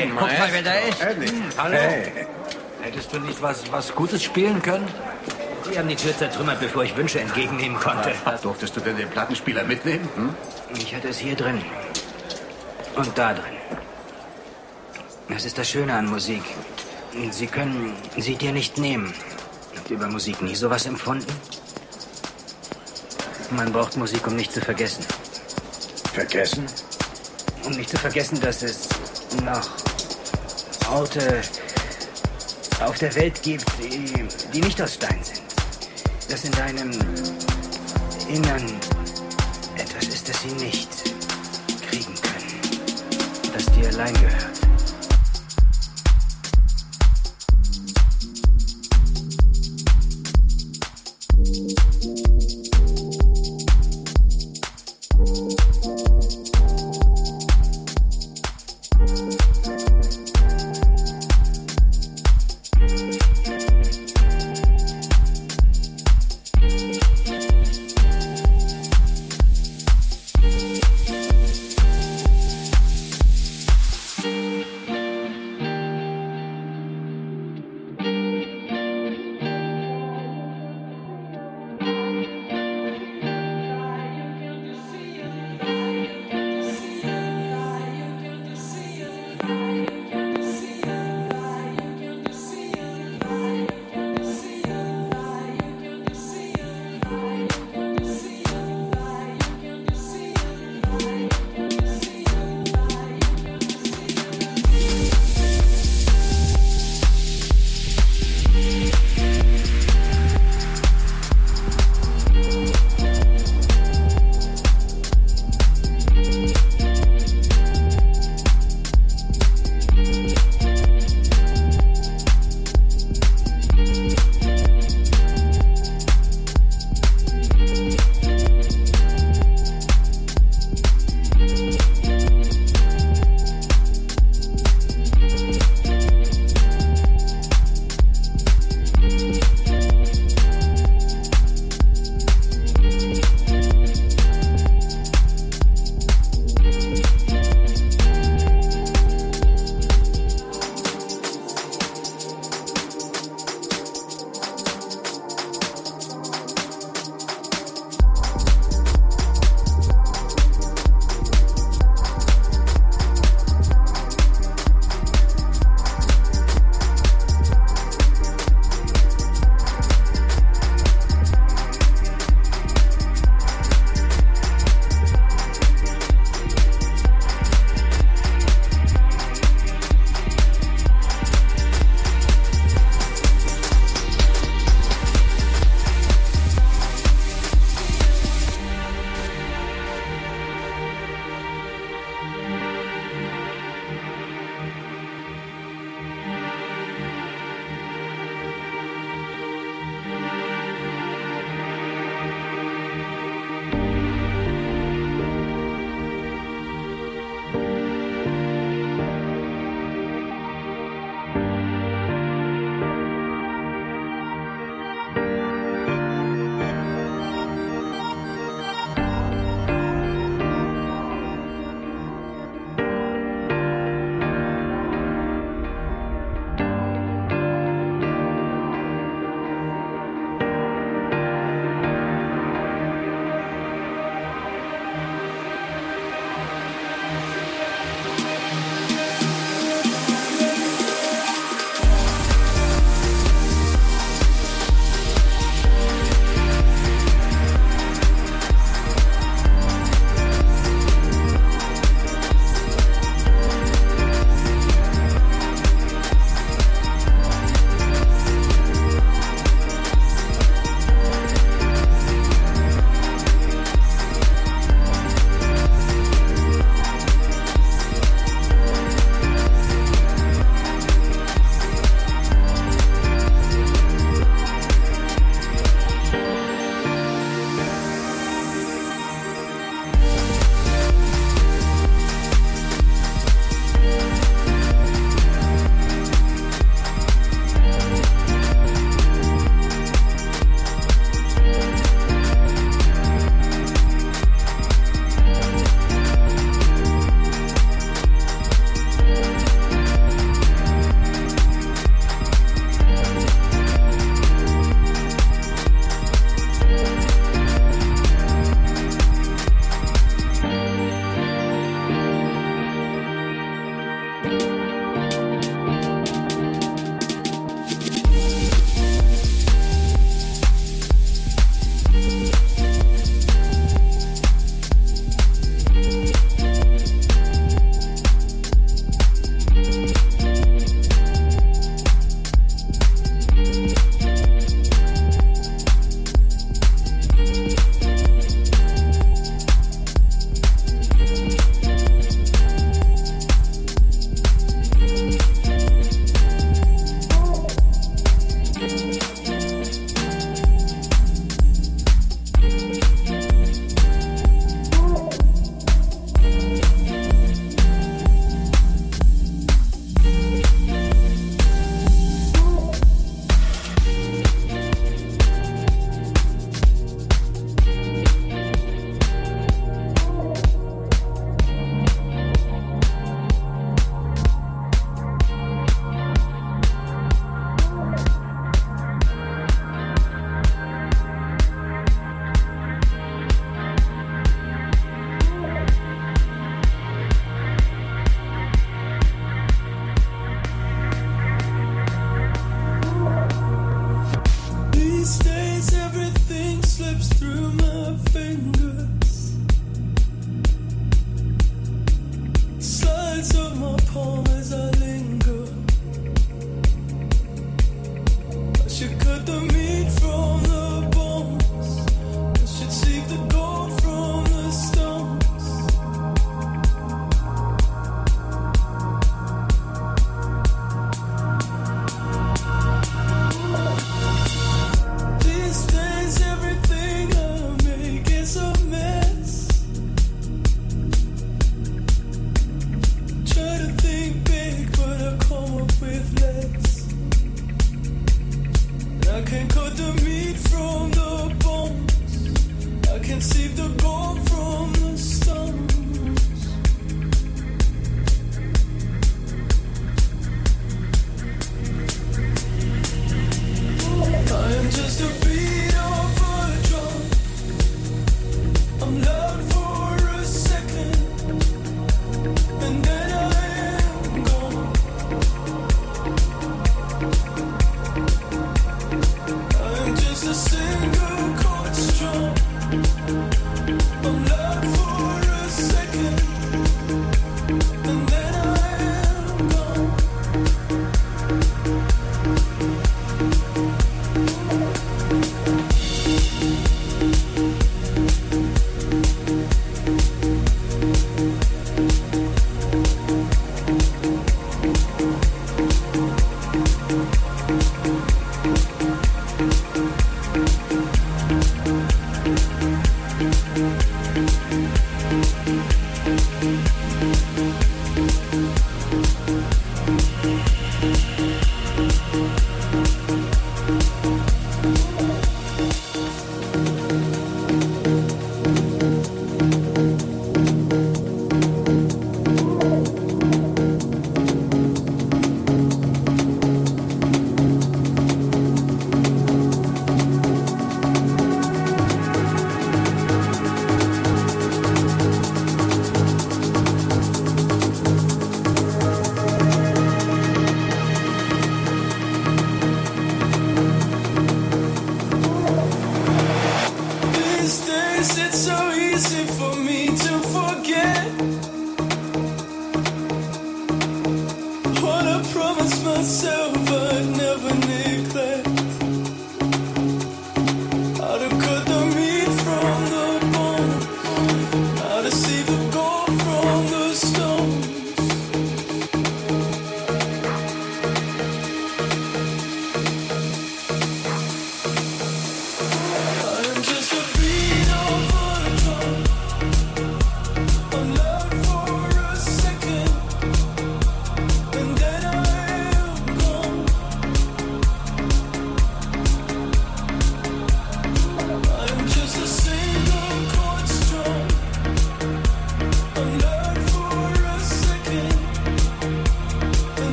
Hey, guck mal, wer da ist. Eddie. Hallo. Hey. Hättest du nicht was, was Gutes spielen können? Sie haben die Tür zertrümmert, bevor ich Wünsche entgegennehmen konnte. Durftest du denn den Plattenspieler mitnehmen? Hm? Ich hatte es hier drin. Und da drin. Das ist das Schöne an Musik. Sie können sie dir nicht nehmen. Habt ihr über Musik nie sowas empfunden? Man braucht Musik, um nicht zu vergessen. Vergessen? Um nicht zu vergessen, dass es noch Orte auf der Welt gibt, die, die nicht aus Stein sind. Dass in deinem Innern etwas ist, das sie nicht kriegen können. Das dir allein gehört.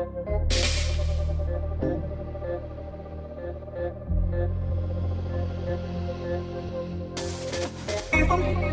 Thank you.